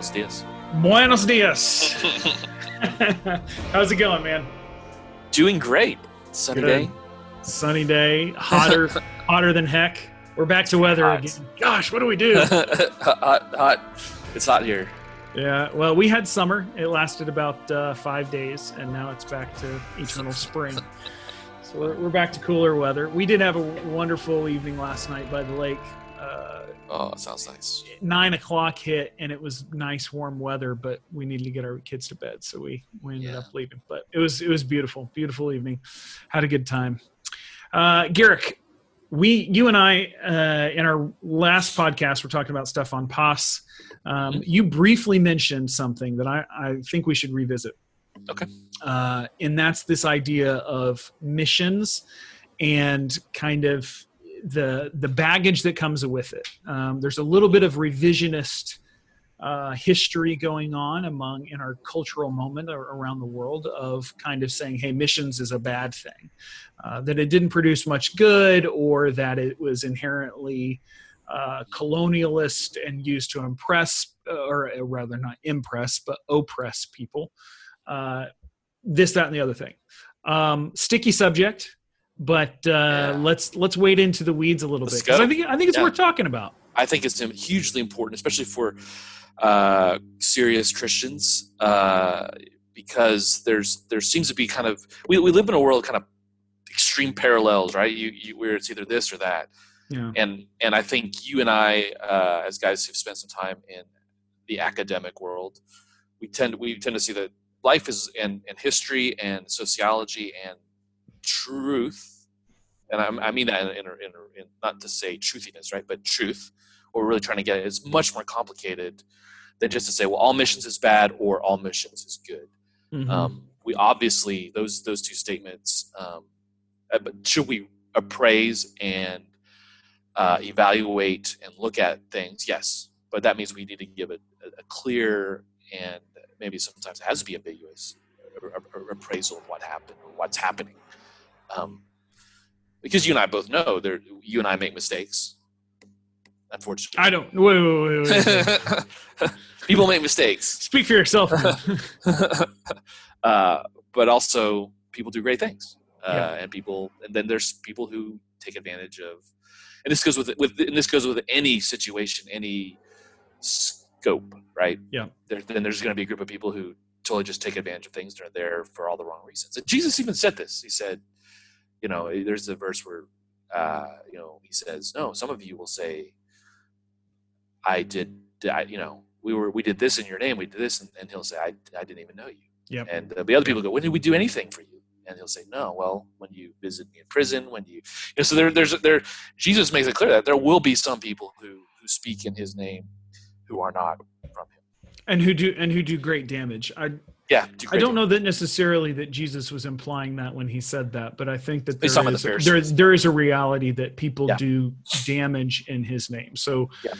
Buenos dias. Buenos dias. How's it going, man? Doing great. Sunny Good. day. Sunny day, hotter, hotter than heck. We're back to weather Hot. again. Gosh, what do we do? hot, hot. It's hot here. yeah, well, we had summer. It lasted about uh, five days, and now it's back to eternal spring. So we're, we're back to cooler weather. We did have a wonderful evening last night by the lake. Oh, sounds nice. nine o'clock hit and it was nice warm weather but we needed to get our kids to bed so we we ended Yeah. up leaving but it was it was beautiful beautiful evening had a good time uh garrick we you and i uh in our last podcast we're talking about stuff on pos um, Mhm. you briefly mentioned something that i i think we should revisit Okay. uh and that's this idea of missions and kind of the the baggage that comes with it. Um, there's a little bit of revisionist uh, history going on among in our cultural moment ar- around the world of kind of saying, "Hey, missions is a bad thing," uh, that it didn't produce much good, or that it was inherently uh, colonialist and used to impress, uh, or uh, rather not impress, but oppress people. Uh, this, that, and the other thing. Um, sticky subject but uh, Yeah. let's let's wade into the weeds a little Let's bit 'cause go. I think I think it's Yeah. worth talking about. I think it's hugely important, especially for uh, serious Christians, uh, because there's there seems to be kind of we, we live in a world of kind of extreme parallels, right? You, you where it's either this or that, Yeah, and and I think you and I, uh, as guys who've spent some time in the academic world, we tend we tend to see that life is and, and history and sociology and truth, and I, I mean that in, in, in, in not to say truthiness, right, but truth. What we're really trying to get is much more complicated than just to say, well, all missions is bad or all missions is good. Mhm. Um, we obviously those those two statements. Um, uh, but should we appraise and uh, evaluate and look at things? Yes, but that means we need to give it a, a clear and maybe sometimes it has to be ambiguous a- a- a- appraisal of what happened or what's happening. Um, because you and I both know there, you and I make mistakes. Unfortunately, I don't. Wait, wait, wait, wait, wait. people make mistakes. Speak for yourself. uh, but also people do great things, uh, Yeah. and people, and then there's people who take advantage of, and this goes with with and this goes with any situation, any scope, right? Yeah. There, then there's going to be a group of people who totally just take advantage of things. They're there for all the wrong reasons. And Jesus even said this. He said, you know, there's a verse where, uh, you know, he says, no, some of you will say, I did, I, you know, we were, we did this in your name, we did this, and, and he'll say, I, I didn't even know you. Yep. And uh, the other people go, when did we do anything for you? And he'll say, no, well, when you visit me in prison, when you, you know, so there, there's, there, Jesus makes it clear that there will be some people who, who speak in his name who are not from him. and who do and who do great damage. I Yeah. do I don't know that necessarily that Jesus was implying that when he said that, but I think that there is, the there, there is a reality that people Yeah. do damage in his name. So, Yeah.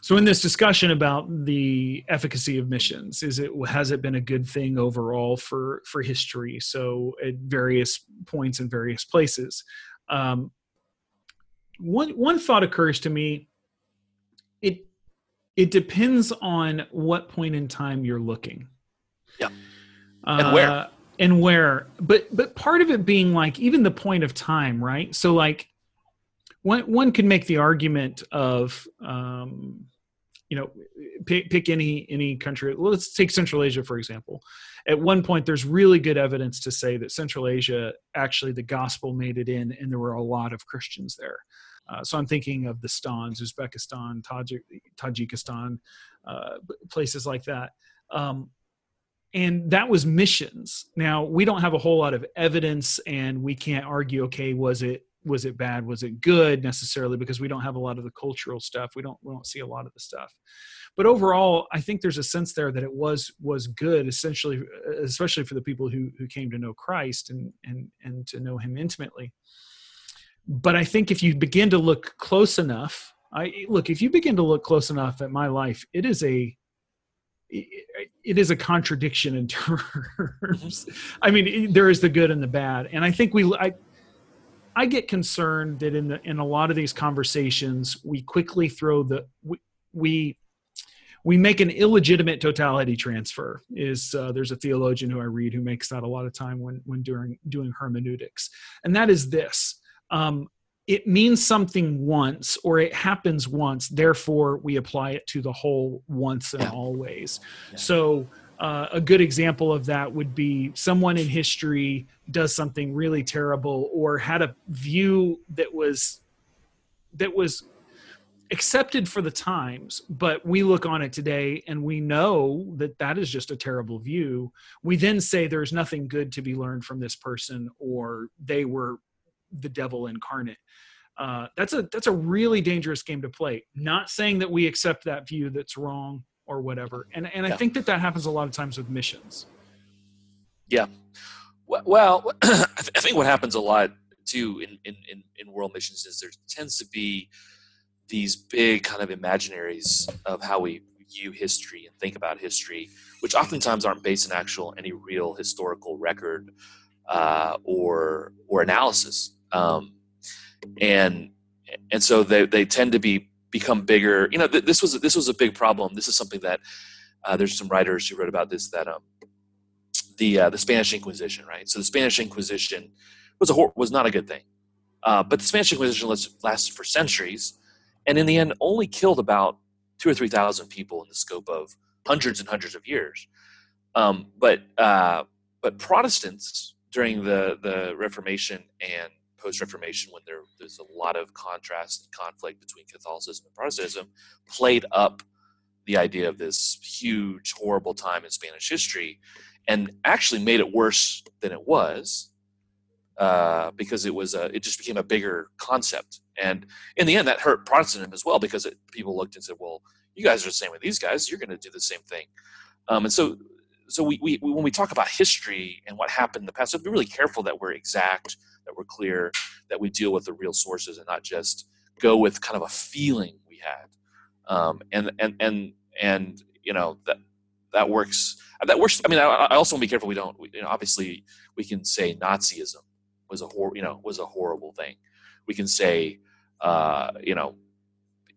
so in this discussion about the efficacy of missions, is it has it been a good thing overall for for history? So at various points in various places, um, one one thought occurs to me. It it depends on what point in time you're looking. Yeah. And where. Uh, and where. But but part of it being like even the point of time right? So like one one could make the argument of um you know pick, pick any any country. Let's take central asia for example. At one point there's really good evidence to say that central asia actually the gospel made it in and there were a lot of christians there. Uh, so i'm thinking of the stans uzbekistan Tajik, tajikistan uh, places like that. Um, and that was missions. Now we don't have a whole lot of evidence and we can't argue okay was it was it bad was it good necessarily because we don't have a lot of the cultural stuff. We don't we don't see a lot of the stuff. But overall i think there's a sense there that it was was good essentially uh, especially for the people who who came to know christ and and and to know him intimately. But i think if you begin to look close enough i look if you begin to look close enough at my life it is a it, is a contradiction in terms. I mean it- there is the good and the bad. And i think we i i get concerned that in the in a lot of these conversations we quickly throw the we we, we make an illegitimate totality transfer is uh, there's a theologian who i read who makes that a lot of time when when doing doing hermeneutics. And that is this. Um, it means something once or it happens once therefore we apply it to the whole once and yeah. always yeah. so uh, a good example of that would be someone in history does something really terrible or had a view that was that was accepted for the times but we look on it today and we know that that is just a terrible view we then say there's nothing good to be learned from this person or they were the devil incarnate. Uh, that's a that's a really dangerous game to play. Not saying that we accept that view that's wrong or whatever. And and yeah. i think that that happens a lot of times with missions. Yeah. Well i think what happens a lot too in in in world missions is there tends to be these big kind of imaginaries of how we view history and think about history, which oftentimes aren't based in actual any real historical record uh, or or analysis. Um, and and so they, they tend to be become bigger. You know, th- this was this was a big problem. This is something that uh, there's some writers who wrote about this that um, the uh, the Spanish Inquisition, right? So the Spanish Inquisition was a was not a good thing, uh, but the Spanish Inquisition lasted for centuries, and in the end only killed about two or three thousand people in the scope of hundreds and hundreds of years. Um, but uh, but Protestants during the the Reformation and post Reformation, when there, there's a lot of contrast and conflict between Catholicism and Protestantism, played up the idea of this huge, horrible time in Spanish history, and actually made it worse than it was uh, because it was a, it just became a bigger concept. And in the end, that hurt Protestantism as well because it, people looked and said, "Well, you guys are the same with these guys. You're going to do the same thing." Um, and so, so we, we, when we talk about history and what happened in the past, we have to be really careful that we're exact, that we're clear, that we deal with the real sources and not just go with kind of a feeling we had. Um, and and and and you know that that works. That works. I mean, I, I also want to be careful. We don't. We, you know, obviously, we can say Nazism was a hor- you know was a horrible thing. We can say, uh, you know,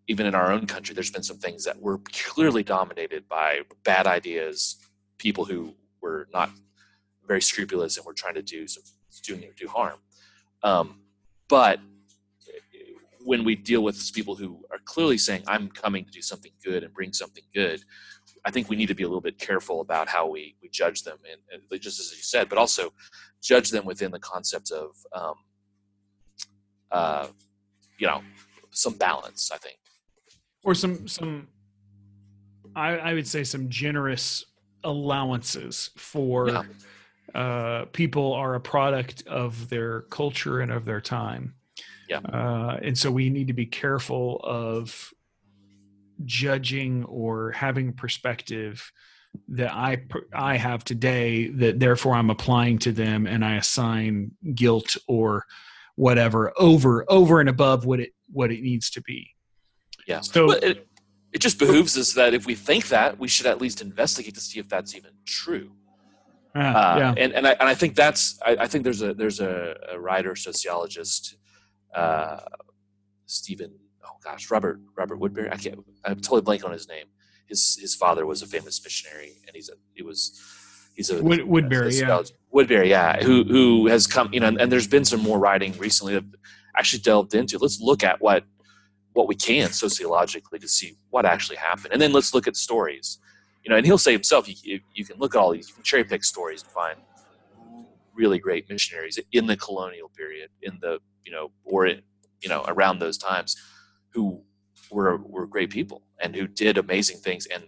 even in our own country, there's been some things that were clearly dominated by bad ideas, people who were not very scrupulous and were trying to do some doing do harm. Um, but when we deal with people who are clearly saying, "I'm coming to do something good and bring something good," I think we need to be a little bit careful about how we we judge them, and, and just as you said, but also judge them within the concept of, um, uh, you know, some balance. I think, or some some, I, I would say some generous allowances for. Yeah. Uh, people are a product of their culture and of their time. Yeah. Uh, and so we need to be careful of judging or having perspective that I I have today that therefore I'm applying to them and I assign guilt or whatever over over and above what it what it needs to be. Yeah. So it, it just behooves us that if we think that, we should at least investigate to see if that's even true. Uh, uh, yeah. And and I and I think that's I, I think there's a there's a, a writer sociologist, uh, Stephen oh gosh, Robert Robert Woodberry. I can't. I'm totally blank on his name. His his father was a famous missionary, and he's a he was he's a Wood, Woodberry, a, yeah. Woodberry, yeah. Who who has come, you know, and, and there's been some more writing recently that actually delved into. Let's look at what what we can sociologically to see what actually happened, and then let's look at stories. You know, and he'll say himself, you, you can look at all these, you can cherry pick stories and find really great missionaries in the colonial period, in the you know, or in, you know, around those times who were were great people and who did amazing things and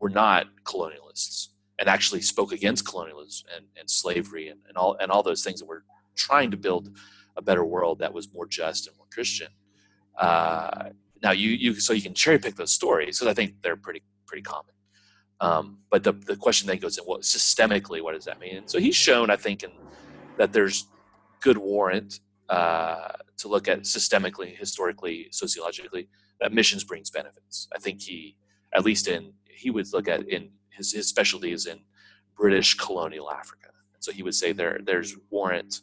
were not colonialists and actually spoke against colonialism and, and slavery and, and all and all those things that were trying to build a better world that was more just and more Christian. Uh, now you you so you can cherry pick those stories because I think they're pretty pretty common. Um, but the the question then goes in what systemically what does that mean? And so he's shown I think in that there's good warrant uh, to look at systemically, historically, sociologically, that missions brings benefits. I think he, at least in, he would look at in his, his specialty is in British colonial Africa. So he would say there there's warrant,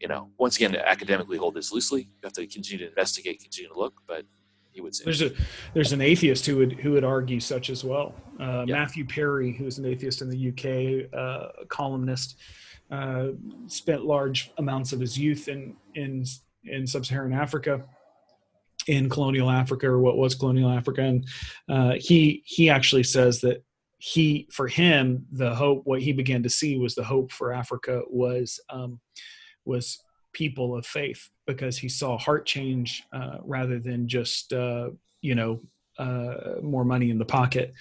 you know, once again, academically hold this loosely. You have to continue to investigate, continue to look, but he would say. There's a there's an atheist who would who would argue such as well. Uh, yeah. Matthew Parris, who's an atheist in the UK, uh, columnist, uh, spent large amounts of his youth in in in sub-Saharan Africa, in colonial Africa or what was colonial Africa, and uh, he he actually says that he for him the hope what he began to see was the hope for Africa was um, was people of faith because he saw heart change uh, rather than just uh, you know uh, more money in the pocket.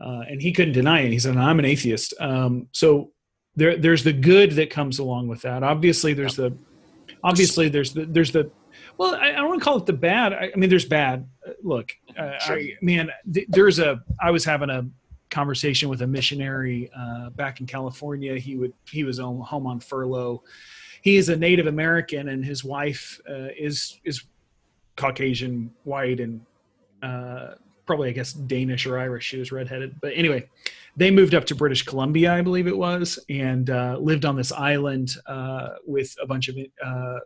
Uh, and he couldn't deny it. He said, "I'm an atheist." Um, so there, there's the good that comes along with that. Obviously, there's the obviously there's the there's the well, I, I don't want to call it the bad. I, I mean, there's bad. Uh, look, uh. I, man, th- there's a. I was having a conversation with a missionary back in California. He would he was home on furlough he is a Native American, and his wife uh, is is Caucasian, white, and uh, probably I guess Danish or Irish. She was redheaded, but anyway, they moved up to British Columbia, I believe it was, and uh, lived on this island uh, with a bunch of uh, uh,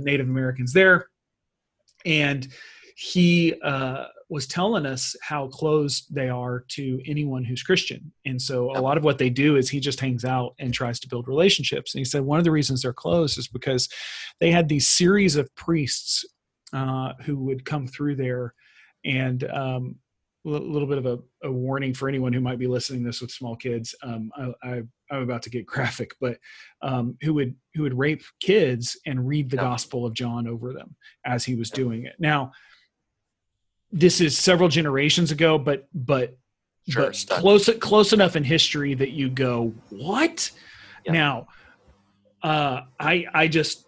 Native Americans there, and he was telling us how closed they are to anyone who's Christian. And so a lot of what they do is he just hangs out and tries to build relationships. And he said one of the reasons they're closed is because they had these series of priests uh, who would come through there and um, a little bit of a, a, warning for anyone who might be listening this with small kids. Um, I, am about to get graphic, but um, who would who would rape kids and read the yeah. Gospel of John over them as he was yeah. doing it. Now, this is several generations ago, but but, sure, but close close enough in history that you go what? Yeah. Now, uh, I I just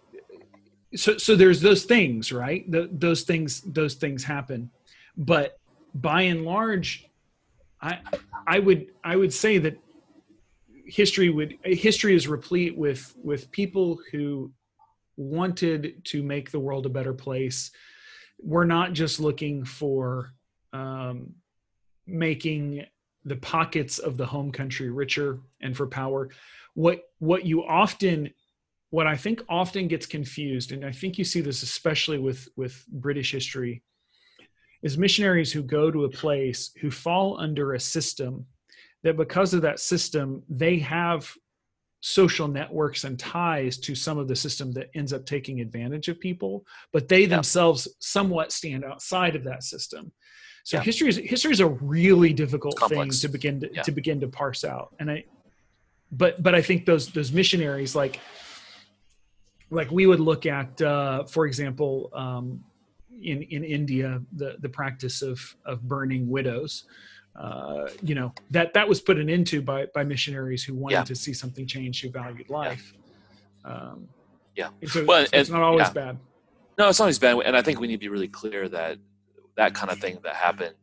so so there's those things right. The, those things those things happen, but by and large, I I would I would say that history would history is replete with with people who wanted to make the world a better place we're not just looking for um, making the pockets of the home country richer and for power. What what you often what I think often gets confused, and I think you see this especially with with British history, is missionaries who go to a place who fall under a system that because of that system they have social networks and ties to some of the system that ends up taking advantage of people but they yeah. themselves somewhat stand outside of that system so yeah. history is history is a really difficult thing to begin to, yeah. to begin to parse out and i but but i think those those missionaries like like we would look at uh, for example um, in in india the the practice of of burning widows uh, you know that that was put an into by by missionaries who wanted yeah. to see something change who valued life. Yeah, um, yeah. So, well, so it's not always yeah. bad. No it's not always bad and i think we need to be really clear that that kind of thing that happened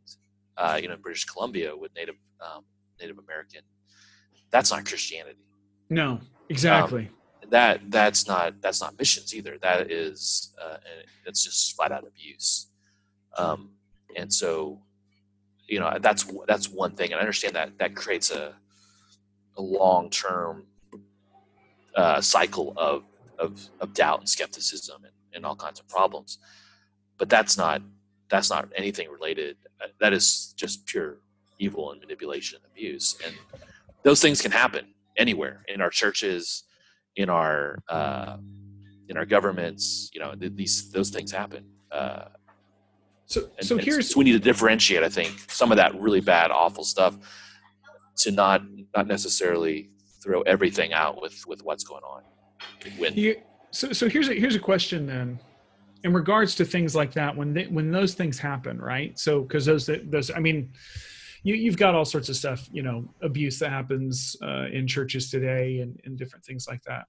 uh, you know in british columbia with native um, native american that's not christianity. No exactly. Um, that that's not that's not missions either. That is uh, it's just flat out abuse. Um, and so you know that's that's one thing and i understand that that creates a, a long term uh, cycle of, of of doubt and skepticism and, and all kinds of problems. But that's not that's not anything related. Uh, that is just pure evil and manipulation and abuse and those things can happen anywhere in our churches in our uh, in our governments you know these those things happen uh, so, and, so here's so we need to differentiate. I think some of that really bad, awful stuff to not not necessarily throw everything out with with what's going on. When you, so so here's a here's a question then, in regards to things like that when they, when those things happen, right? So because those those I mean. You, you've got all sorts of stuff, you know, abuse that happens uh, in churches today and, and different things like that.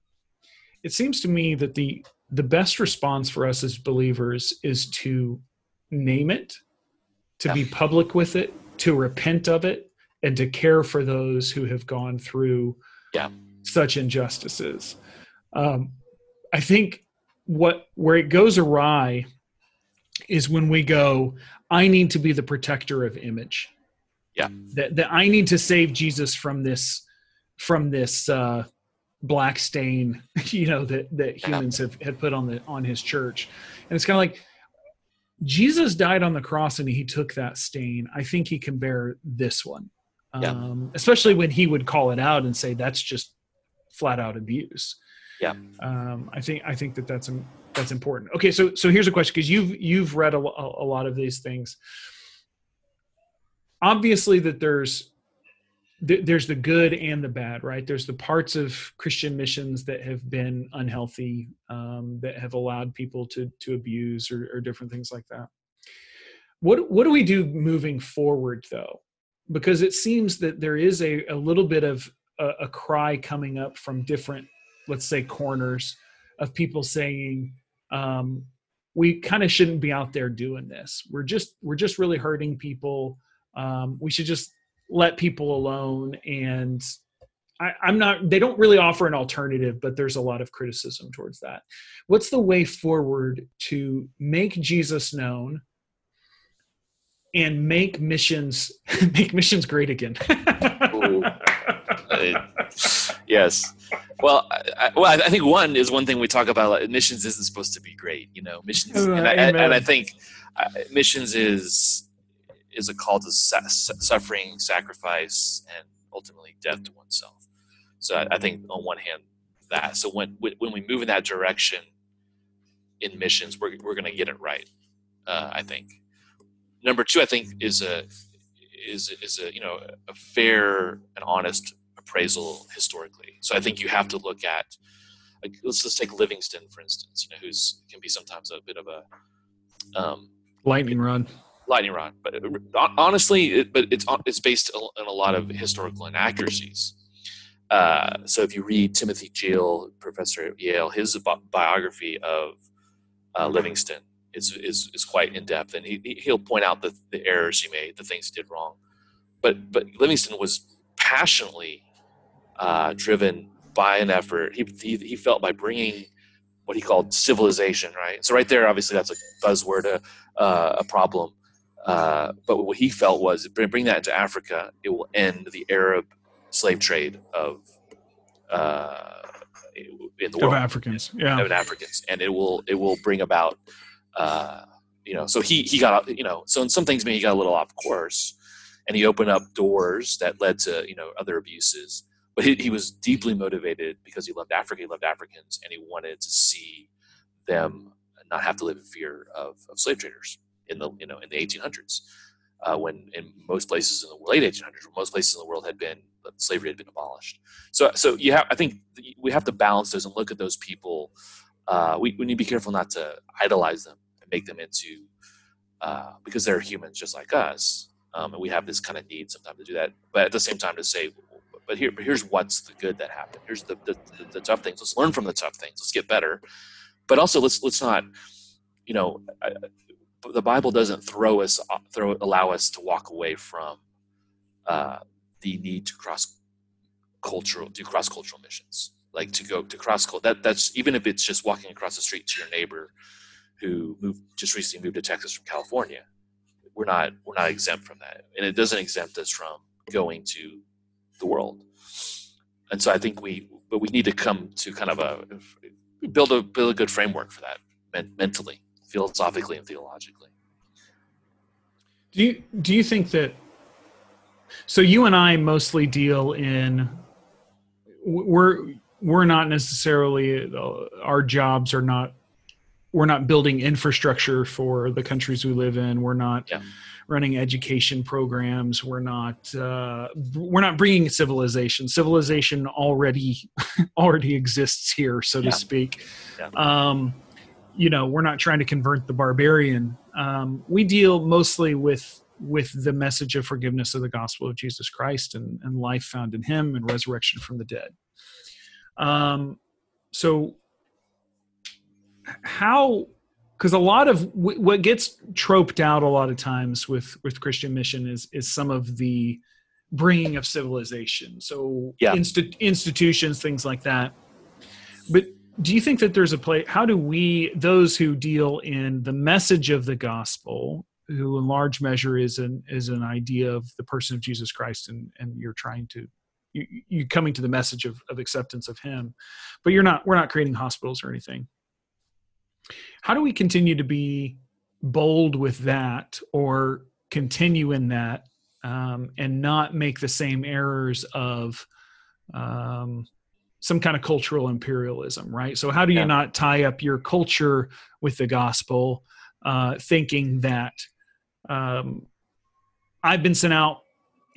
It seems to me that the the best response for us as believers is to name it, to be public with it, to repent of it, and to care for those who have gone through yeah. such injustices. Um, I think what where it goes awry is when we go, I need to be the protector of image. Yeah. That that I need to save Jesus from this from this uh, black stain, you know, that that humans have, have put on the on his church. And it's kind of like Jesus died on the cross and he took that stain. I think he can bear this one. Yeah. Um, especially when he would call it out and say that's just flat out abuse. Yeah. Um, I think I think that that's that's important. Okay, so so here's a question because you've you've read a, a lot of these things. Obviously, that there's there's the good and the bad, right? There's the parts of Christian missions that have been unhealthy, um, that have allowed people to to abuse or, or different things like that. What what do we do moving forward, though? Because it seems that there is a, a little bit of a, a cry coming up from different, let's say, corners of people saying, um, we kind of shouldn't be out there doing this. We're just we're just really hurting people. Um, we should just let people alone and I, am not they don't really offer an alternative but there's a lot of criticism towards that. What's the way forward to make jesus known and make missions make missions great again? Yes. Well I, well I think one is one thing we talk about like, missions isn't supposed to be great you know missions uh, and, I, and, I, think uh, missions is is a call to suffering, sacrifice, and ultimately death to oneself. So I, I think on one hand that. So when when we move in that direction in missions, we're we're going to get it right. Uh, I think. Number two, I think is a is is a you know a fair and honest appraisal historically. So I think you have to look at like, let's just take Livingstone for instance. You know, who's can be sometimes a bit of a um, lightning rod lightning rod. But uh, honestly, it, but it's it's based on a lot of historical inaccuracies. Uh, so if you read Timothy Jeal, professor at Yale, his biography of uh, Livingstone is, is is quite in depth, and he he'll point out the, the errors he made, the things he did wrong. But but Livingstone was passionately uh, driven by an effort. He, he he felt by bringing what he called civilization, right? So right there, obviously, that's a buzzword, a, uh, a problem. Uh, but what he felt was bring that into Africa, it will end the Arab slave trade of uh, in the world of Africans, yeah, of Africans, and it will it will bring about uh, you know. So he he got you know. So in some things, maybe he got a little off course, and he opened up doors that led to you know other abuses. But he, he was deeply motivated because he loved Africa, he loved Africans, and he wanted to see them not have to live in fear of, of slave traders in the you know in the 1800s, uh, when in most places in the late 1800s, when most places in the world had been slavery had been abolished. So so you have I think we have to balance those and look at those people. Uh, we, we need to be careful not to idolize them and make them into uh, because they're humans just like us, um, and we have this kind of need sometimes to do that. But at the same time, to say, but here, but here's what's the good that happened. Here's the, the, the, the tough things. Let's learn from the tough things. Let's get better. But also, let's let's not, you know, the Bible doesn't throw us throw allow us to walk away from uh, the need to cross cultural do cross cultural missions. Like to go to cross that that's even if it's just walking across the street to your neighbor who moved just recently moved to Texas from California we're not we're not exempt from that. And it doesn't exempt us from going to the world. And so I think we but we need to come to kind of a build a build a good framework for that mentally philosophically and theologically. Do you do you think that? So you and I mostly deal in. We're we're not necessarily our jobs are not. We're not building infrastructure for the countries we live in. We're not. Yeah running education programs we're not uh, we're not bringing civilization civilization already already exists here so yeah. to speak yeah. um, you know we're not trying to convert the barbarian. Um, we deal mostly with with the message of forgiveness of the gospel of jesus christ and, and life found in him and resurrection from the dead. Um, so how because a lot of w- what gets troped out a lot of times with with christian mission is is some of the bringing of civilization. So yeah. Insti- institutions things like that. But do you think that there's a place how do we those who deal in the message of the gospel who in large measure is an is an idea of the person of jesus christ and and you're trying to you, you coming to the message of, of acceptance of him but you're not we're not creating hospitals or anything? How do we continue to be bold with that or continue in that um, and not make the same errors of um, some kind of cultural imperialism, right? So, how do you yeah. not tie up your culture with the gospel, uh, thinking that um, I've been sent out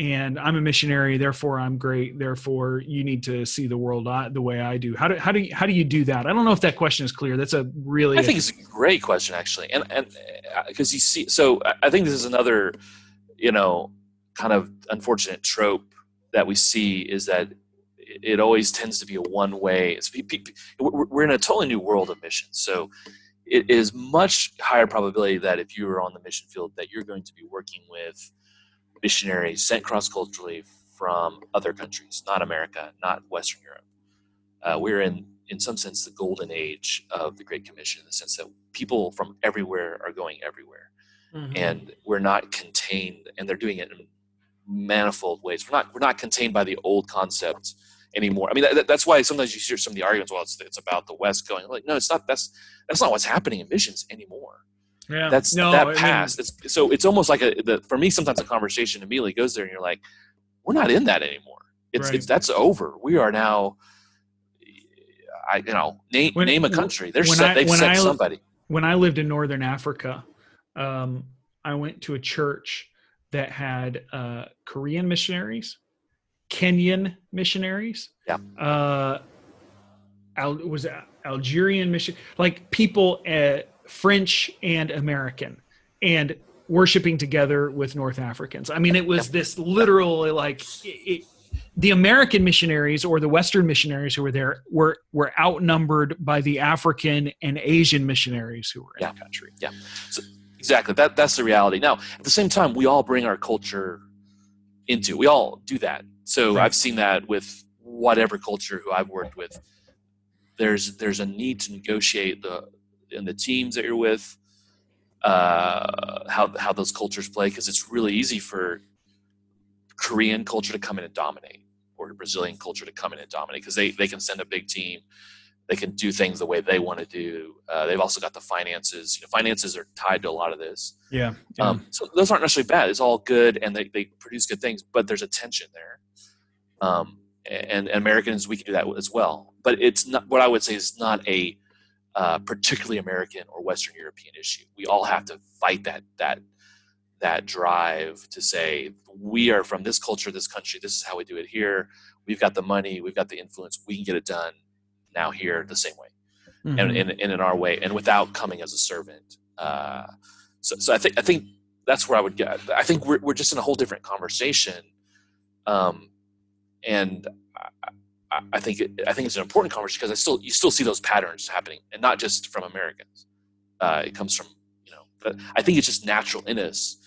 and I'm a missionary, therefore I'm great. Therefore, you need to see the world the way I do. How do how do you, how do you do that? I don't know if that question is clear. That's a really I think it's a great question actually, and and because uh, you see, so I think this is another, you know, kind of unfortunate trope that we see is that it always tends to be a one way. We're in a totally new world of missions, so it is much higher probability that if you are on the mission field that you're going to be working with missionaries sent cross culturally from other countries, not America, not Western Europe. Uh, we're in, in some sense, the golden age of the Great Commission, in the sense that people from everywhere are going everywhere, mm-hmm. and we're not contained, and they're doing it in manifold ways. We're not we're not contained by the old concepts anymore. I mean, that, that's why sometimes you hear some of the arguments. Well, it's, it's about the West going like, no, it's not. That's that's not what's happening in missions anymore. Yeah. That's no, that passed. it's, so it's almost like a the, for me sometimes a conversation immediately goes there and you're like, we're not in that anymore. It's right. it's that's over. We are now. I you know name when, name a country. They're set, I, they've set I, somebody. When I lived in northern Africa, um, I went to a church that had uh, Korean missionaries, Kenyan missionaries. Yeah. Uh, Al, was Algerian mission like people at French and American, and worshiping together with North Africans. I mean, it was this literally like it, the American missionaries or the Western missionaries who were there were were outnumbered by the African and Asian missionaries who were in yeah. the country. Yeah, so, exactly. That that's the reality. Now, at the same time, we all bring our culture into. We all do that. So right. I've seen that with whatever culture who I've worked with. There's there's a need to negotiate the in the teams that you're with, uh, how how those cultures play, because it's really easy for Korean culture to come in and dominate, or Brazilian culture to come in and dominate, because they they can send a big team, they can do things the way they want to do. Uh, they've also got the finances. You know, finances are tied to a lot of this. Yeah. yeah. Um, so those aren't necessarily bad. It's all good, and they they produce good things, but there's a tension there. Um, and, and Americans, we can do that as well. But it's not what I would say is not a uh, particularly American or Western European issue. We all have to fight that that that drive to say we are from this culture, this country. This is how we do it here. We've got the money, we've got the influence. We can get it done now here the same way, mm-hmm. and, and, and in our way, and without coming as a servant. Uh, so, so I think I think that's where I would get. I think we're we're just in a whole different conversation, um, and I think it, I think it's an important conversation because I still you still see those patterns happening, and not just from Americans. Uh, it comes from you know. But I think it's just natural in us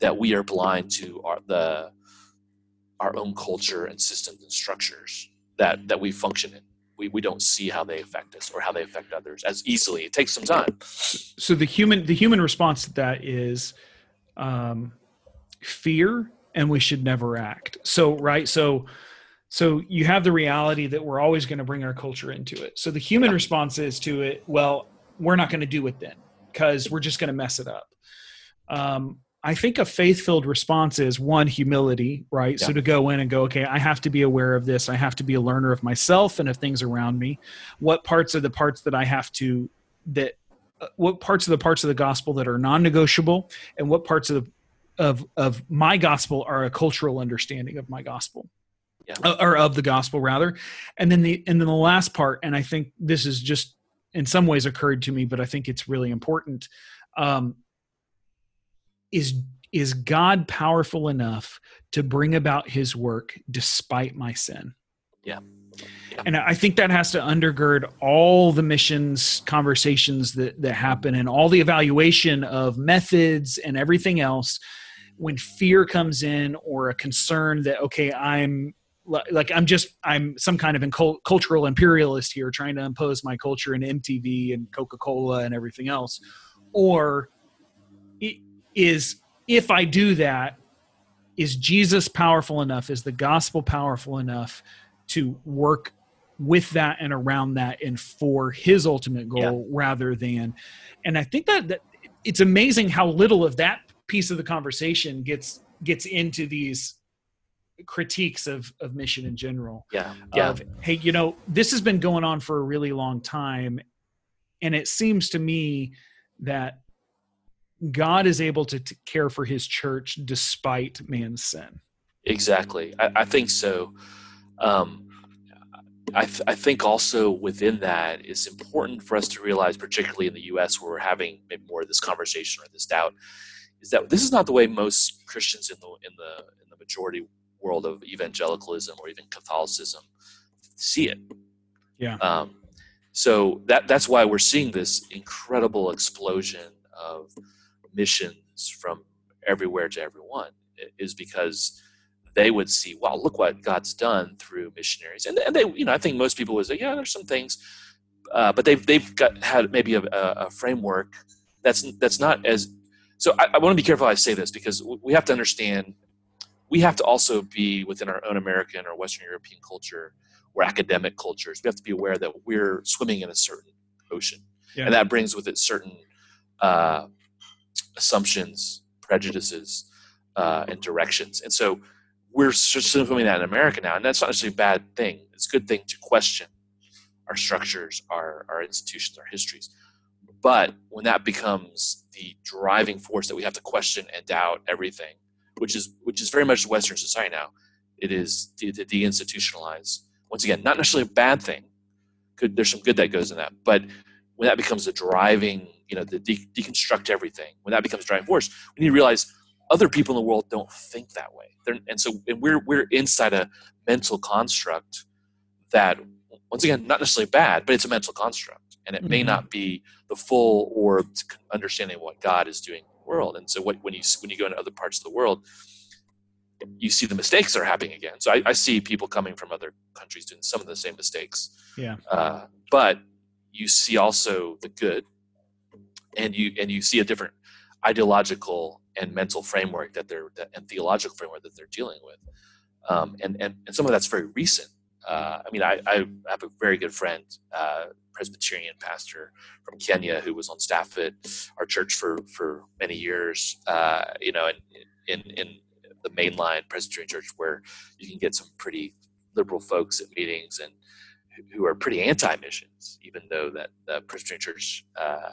that we are blind to our the our own culture and systems and structures that that we function in. We, we don't see how they affect us or how they affect others as easily. It takes some time. So the human the human response to that is um, fear, and we should never act. So right, so so you have the reality that we're always going to bring our culture into it. So the human response is to it, well, we're not going to do it then because we're just going to mess it up. Um, I think a faith filled response is one, humility, right? Yeah. So to go in and go, okay, I have to be aware of this. I have to be a learner of myself and of things around me. What parts are the parts that I have to, that, uh, what parts of the parts of the gospel that are non negotiable and what parts of the, of, of my gospel are a cultural understanding of my gospel yeah. Uh, or of the gospel rather and then the and then the last part and i think this is just in some ways occurred to me but i think it's really important um, is is god powerful enough to bring about his work despite my sin yeah. yeah. And I think that has to undergird all the missions conversations that, that happen and all the evaluation of methods and everything else when fear comes in or a concern that okay i'm like I'm just I'm some kind of cultural imperialist here, trying to impose my culture in MTV and Coca Cola and everything else, or is if I do that, is Jesus powerful enough? Is the gospel powerful enough to work with that and around that and for His ultimate goal yeah. rather than? And I think that, that it's amazing how little of that piece of the conversation gets gets into these critiques of of mission in general. Yeah. Yeah. Of, hey, you know, this has been going on for a really long time, and it seems to me that God is able to t- care for His church despite man's sin. Exactly, I, I think so. Um, I, th- I, think also within that, it's important for us to realize, particularly in the U.S., where we're having maybe more of this conversation or this doubt, is that this is not the way most Christians in the in the in the majority world of evangelicalism or even Catholicism see it. Yeah. Um, so that that's why we're seeing this incredible explosion of missions from everywhere to everyone is because they would see, wow, look what God's done through missionaries. And, and they, you know, I think most people would say, yeah, there's some things, uh, but they've they've got had maybe a, a, framework that's that's not as. So I, I want to be careful I say this because we have to understand, we have to also be within our own American or Western European culture or academic cultures. We have to be aware that we're swimming in a certain ocean, yeah. and that brings with it certain uh, assumptions, prejudices, uh, and directions. And so we're swimming that in America now, and that's not necessarily a bad thing. It's a good thing to question our structures, our, our institutions, our histories. But when that becomes the driving force that we have to question and doubt everything, which is which is very much Western society now, it is to, to deinstitutionalize. Once again, not necessarily a bad thing. Could there's some good that goes in that, but when that becomes a driving, you know, the de- deconstruct everything. When that becomes driving force, we need to realize other people in the world don't think that way. They're, and so and we're we're inside a mental construct that once again not necessarily bad, but it's a mental construct, and it mm-hmm. may not be the full or understanding of what God is doing in the world. And so what, when you when you go into other parts of the world, you see the mistakes are happening again. So I, I see people coming from other countries doing some of the same mistakes. Yeah. Uh, but you see also the good, and you and you see a different ideological and mental framework that they're that, and theological framework that they're dealing with um, and, and and some of that's very recent uh, i mean I, I have a very good friend uh, presbyterian pastor from kenya who was on staff at our church for for many years uh, you know in, in in the mainline presbyterian church where you can get some pretty liberal folks at meetings and who are pretty anti-missions even though that the presbyterian church uh,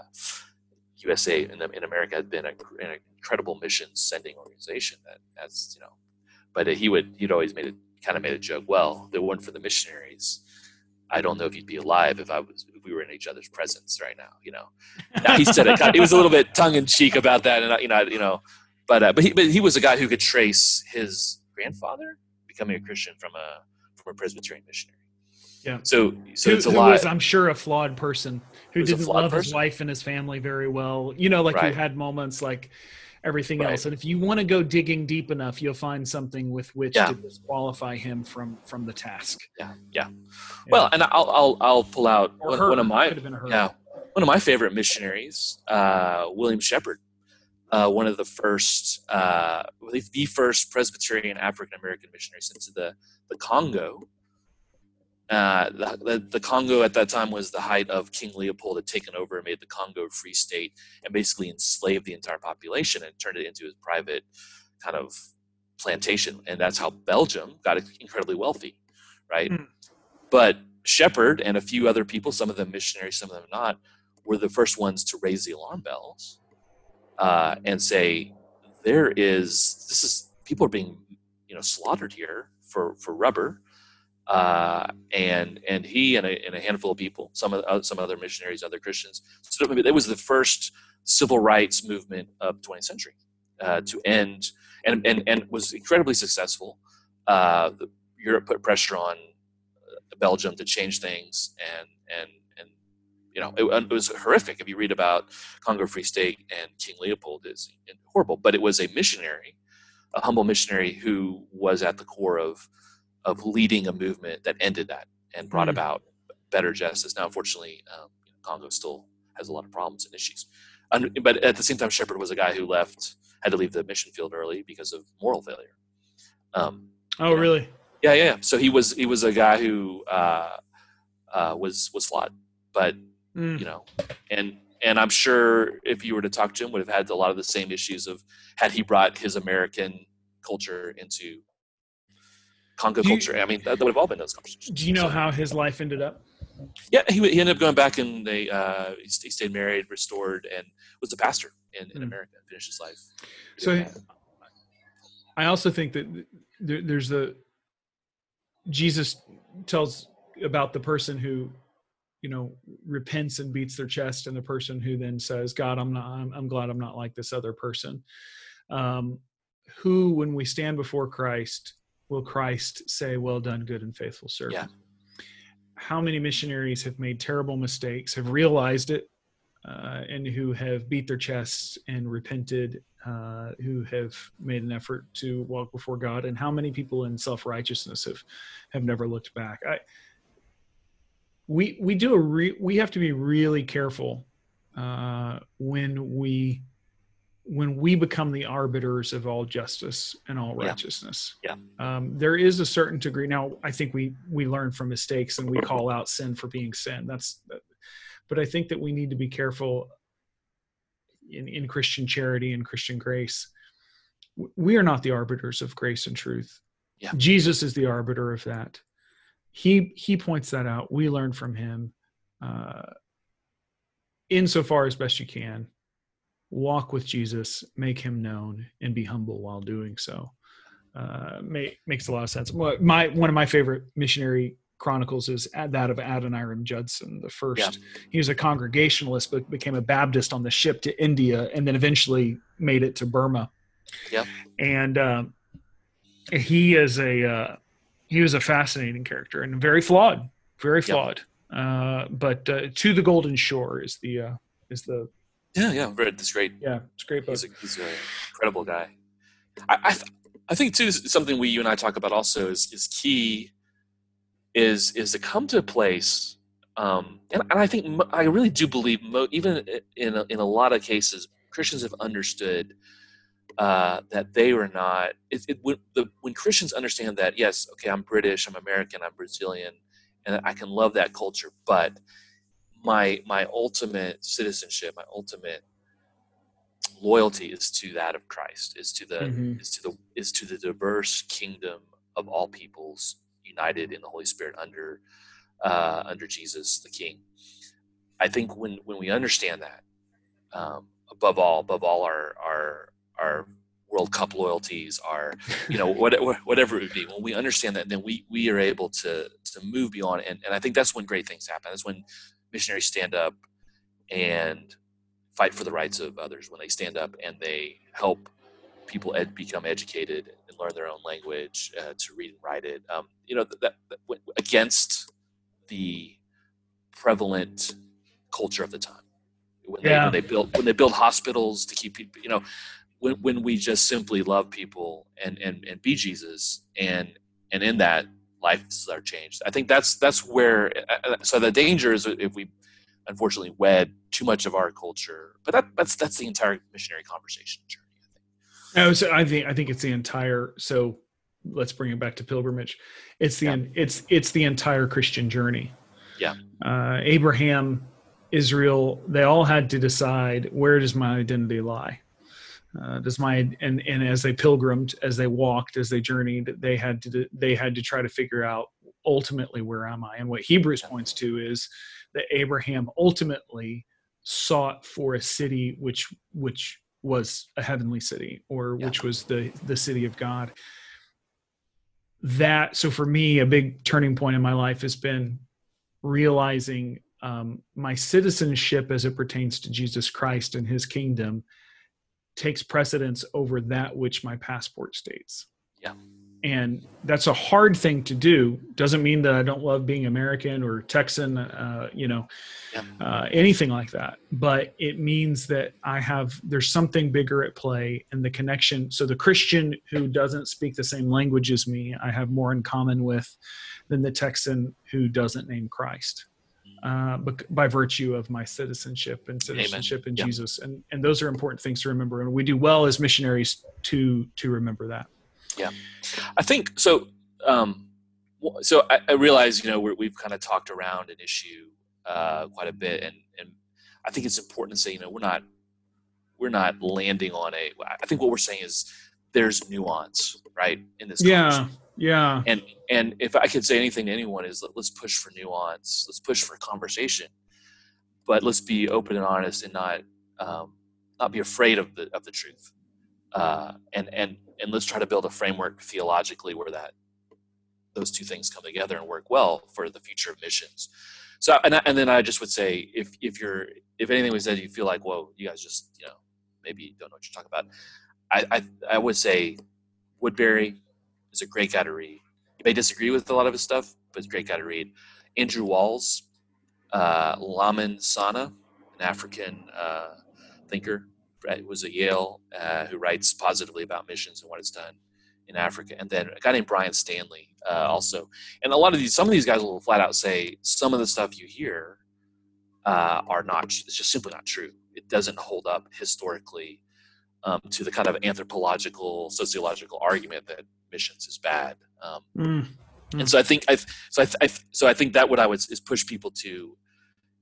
USA in, in America had been a, an incredible mission sending organization that has, you know, but he would, he'd always made it, kind of made a joke. Well, it weren't for the missionaries, I don't know if he'd be alive if I was, if we were in each other's presence right now, you know. Now he said it, he was a little bit tongue in cheek about that. And, you know, you know, but, uh, but he, but he was a guy who could trace his grandfather becoming a Christian from a, from a Presbyterian missionary. Yeah. So, so who, it's a who lot. Was, I'm sure a flawed person who didn't love person? his wife and his family very well. You know, like right. who had moments like everything right. else. And if you want to go digging deep enough, you'll find something with which yeah. to disqualify him from from the task. Yeah. Yeah. Well, and I'll I'll I'll pull out one, one, of my yeah one of my favorite missionaries, uh, William Sheppard. Uh, one of the first, uh, the first Presbyterian African American missionaries into the, the Congo, uh, the, the, the, Congo at that time was the height of King Leopold had taken over and made the Congo free state and basically enslaved the entire population and turned it into a private kind of plantation. And that's how Belgium got incredibly wealthy, right? Mm. But Sheppard and a few other people, some of them missionaries, some of them not, were the first ones to raise the alarm bells uh, and say, there is, this is, people are being, you know, slaughtered here for, for rubber uh, and and he and a, and a, handful of people, some of uh, some other missionaries, other Christians. It was the first civil rights movement of 20th century uh, to end, and, and and was incredibly successful. Uh, the, Europe put pressure on uh, Belgium to change things, and and and you know it, it, was horrific. If you read about Congo Free State and King Leopold, is horrible. But it was a missionary, a humble missionary who was at the core of of leading a movement that ended that and brought mm. about better justice. Now, unfortunately, um, Congo still has a lot of problems and issues. but at the same time, Sheppard was a guy who left, had to leave the mission field early because of moral failure. Um, oh, you know, really? Yeah, yeah. So he was he was a guy who uh, uh, was was flawed, but mm. you know, and and I'm sure if you were to talk to him, would have had a lot of the same issues of had he brought his American culture into Congo you- culture. I mean, that, would have all been those conversations. Do you know So- how his life ended up? Yeah, he, he ended up going back and they uh, he, he stayed married, restored, and was a pastor in, in Mm. America. and Finished his life. So Yeah. I also think that there, there's the Jesus tells about the person who, you know, repents and beats their chest, and the person who then says, "God, I'm not. I'm, I'm glad I'm not like this other person." Um, who, when we stand before Christ, will Christ say, "Well done, good and faithful servant"? How many missionaries have made terrible mistakes, have realized it, uh, and who have beat their chests and repented, uh, who have made an effort to walk before God, and how many people in self righteousness have have never looked back. I, we we do a re, we have to be really careful uh, when we when we become the arbiters of all justice and all Yeah. righteousness. Yeah. Um, there is a certain degree. Now, I think we we learn from mistakes and we call out sin for being sin. That's but I think that we need to be careful in, in Christian charity and Christian grace. We are not the arbiters of grace and truth. Yeah. Jesus is the arbiter of that. He he points that out. We learn from him. Uh, insofar as best you can, walk with Jesus, make him known, and be humble while doing so. Uh, may, makes a lot of sense. Well, My one of my favorite missionary chronicles is that of Adoniram Judson, the first Yeah. he was a congregationalist but became a baptist on the ship to india and then eventually made it to burma Yep. and um, he is a uh, he was a fascinating character and very flawed very Yep. flawed uh, but uh, to the golden shore is the uh, is the Yeah, yeah, I've read this great. yeah it's great book He's a, he's an incredible guy. I, I, th- I think too something we you and I talk about also is is key. Is is to come to a place, um, and, and I think mo- I really do believe mo- even in a, in a lot of cases Christians have understood uh, that they were not. It, it, when, the, when Christians understand that yes, okay, I'm British, I'm American, I'm Brazilian, and I can love that culture, but my my ultimate citizenship, my ultimate loyalty is to that of Christ, is to the Mhm. is to the is to the diverse kingdom of all peoples united in the Holy Spirit under uh, under Jesus the King. I think when when we understand that, um, above all, above all our our our World Cup loyalties, our you know whatever whatever it would be, when we understand that, then we we are able to to move beyond, and and I think that's when great things happen. That's when missionaries stand up and fight for the rights of others when they stand up and they help people ed- become educated and learn their own language uh, to read and write it um, you know that, that, against the prevalent culture of the time when they, Yeah. when they build when they build hospitals to keep people you know when, when we just simply love people and, and and be jesus and and in that lives are changed i think that's that's where uh, so the danger is if we unfortunately wed too much of our culture but that, that's that's the entire missionary conversation journey i think No, so I think I think it's the entire. So let's bring it back to pilgrimage. It's the Yeah. it's it's the entire Christian journey. Yeah. Uh, Abraham, Israel, they all had to decide where does my identity lie. Uh, does my and and as they pilgrimed, as they walked, as they journeyed, they had to they had to try to figure out ultimately where am I. And what Hebrews points to is that Abraham ultimately sought for a city which which was a heavenly city or Yeah. which was the the city of god that so for me a big turning point in my life has been realizing um, my citizenship as it pertains to jesus christ and his kingdom takes precedence over that which my passport states. Yeah. and that's a hard thing to do. Doesn't mean that i don't love being american or texan uh, you know Yeah. uh, anything like that. But it means that i have there's something bigger at play and the connection. So the christian who doesn't speak the same language as me i have more in common with than the texan who doesn't name christ uh, by virtue of my citizenship and citizenship in Yeah. jesus and and those are important things to remember and we do well as missionaries to to remember that Yeah. I think so. Um, so I, I realize, you know, we're, we've kind of talked around an issue uh, quite a bit, and and I think it's important to say, you know, we're not we're not landing on a. I think what we're saying is there's nuance, right, in this. Yeah, yeah. And and if I could say anything to anyone is let's push for nuance, let's push for conversation, but let's be open and honest and not um, not be afraid of the of the truth, uh, and and and let's try to build a framework theologically where that those two things come together and work well for the future of missions. So and I, and then I just would say if if you're if anything was said you feel like whoa you guys just you know maybe don't know what you're talking about, I I, I would say Woodberry is a great guy to read. May disagree with a lot of his stuff, but it's a great guy to read. Andrew Walls, uh, Lamin Sanneh, an African uh, thinker, was at Yale uh, who writes positively about missions and what it's done in Africa, and then a guy named Brian Stanley uh, also. And a lot of these, some of these guys will flat out say some of the stuff you hear uh, are not. It's just simply not true. It doesn't hold up historically um, to the kind of anthropological, sociological argument that missions is bad. Um, mm. Mm. And so I think I so I, I, so I think that what I would is push people to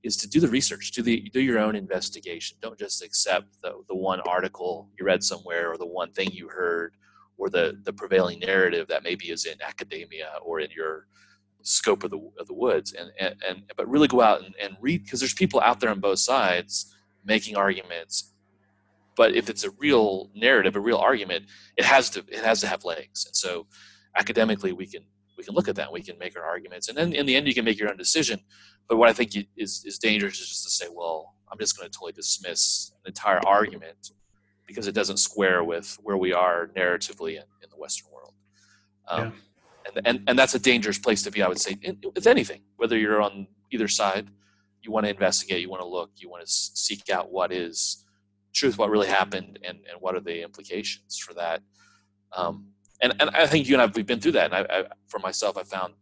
is to do the research, do the do your own investigation. Don't just accept the the one article you read somewhere or the one thing you heard or the the prevailing narrative that maybe is in academia or in your scope of the of the woods and and, and but really go out and, and read because there's people out there on both sides making arguments but if it's a real narrative a real argument it has to it has to have legs and so academically we can we can look at that we can make our arguments and then in the end you can make your own decision but what i think is is dangerous is just to say well i'm just going to totally dismiss an entire argument because it doesn't square with where we are narratively in, in the Western world. Um, yeah. and, and, and that's a dangerous place to be, I would say, with anything, whether you're on either side, you want to investigate, you want to look, you want to seek out what is truth, what really happened, and, and what are the implications for that. Um, and, and I think you and I, we've been through that. And I, I, for myself, I found,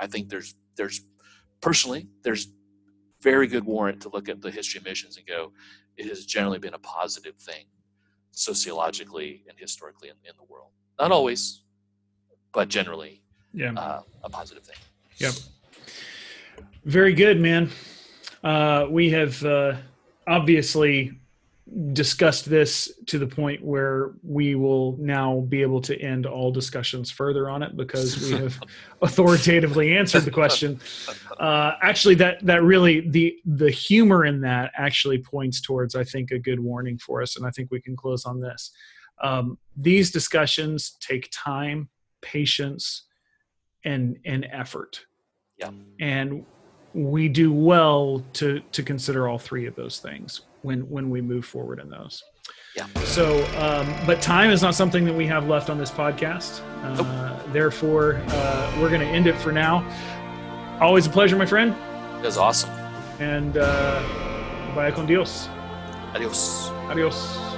I think there's, there's personally, there's very good warrant to look at the history of missions and go, it has generally been a positive thing sociologically and historically in, in the world. Not always, but generally, yeah, uh, a positive thing. Yep. Very good, man. Uh, we have uh, obviously discussed this to the point where we will now be able to end all discussions further on it because we have authoritatively answered the question. Uh, actually, that that really the the humor in that actually points towards I think a good warning for us, and I think we can close on this. Um, these discussions take time, patience, and and effort. Yeah. And we do well to to consider all three of those things when when we move forward in those. Yeah. So, um, but time is not something that we have left on this podcast. Uh, nope. Therefore, uh, we're going to end it for now. Always a pleasure, my friend. It was awesome. And uh, vaya con Dios. Adios. Adios.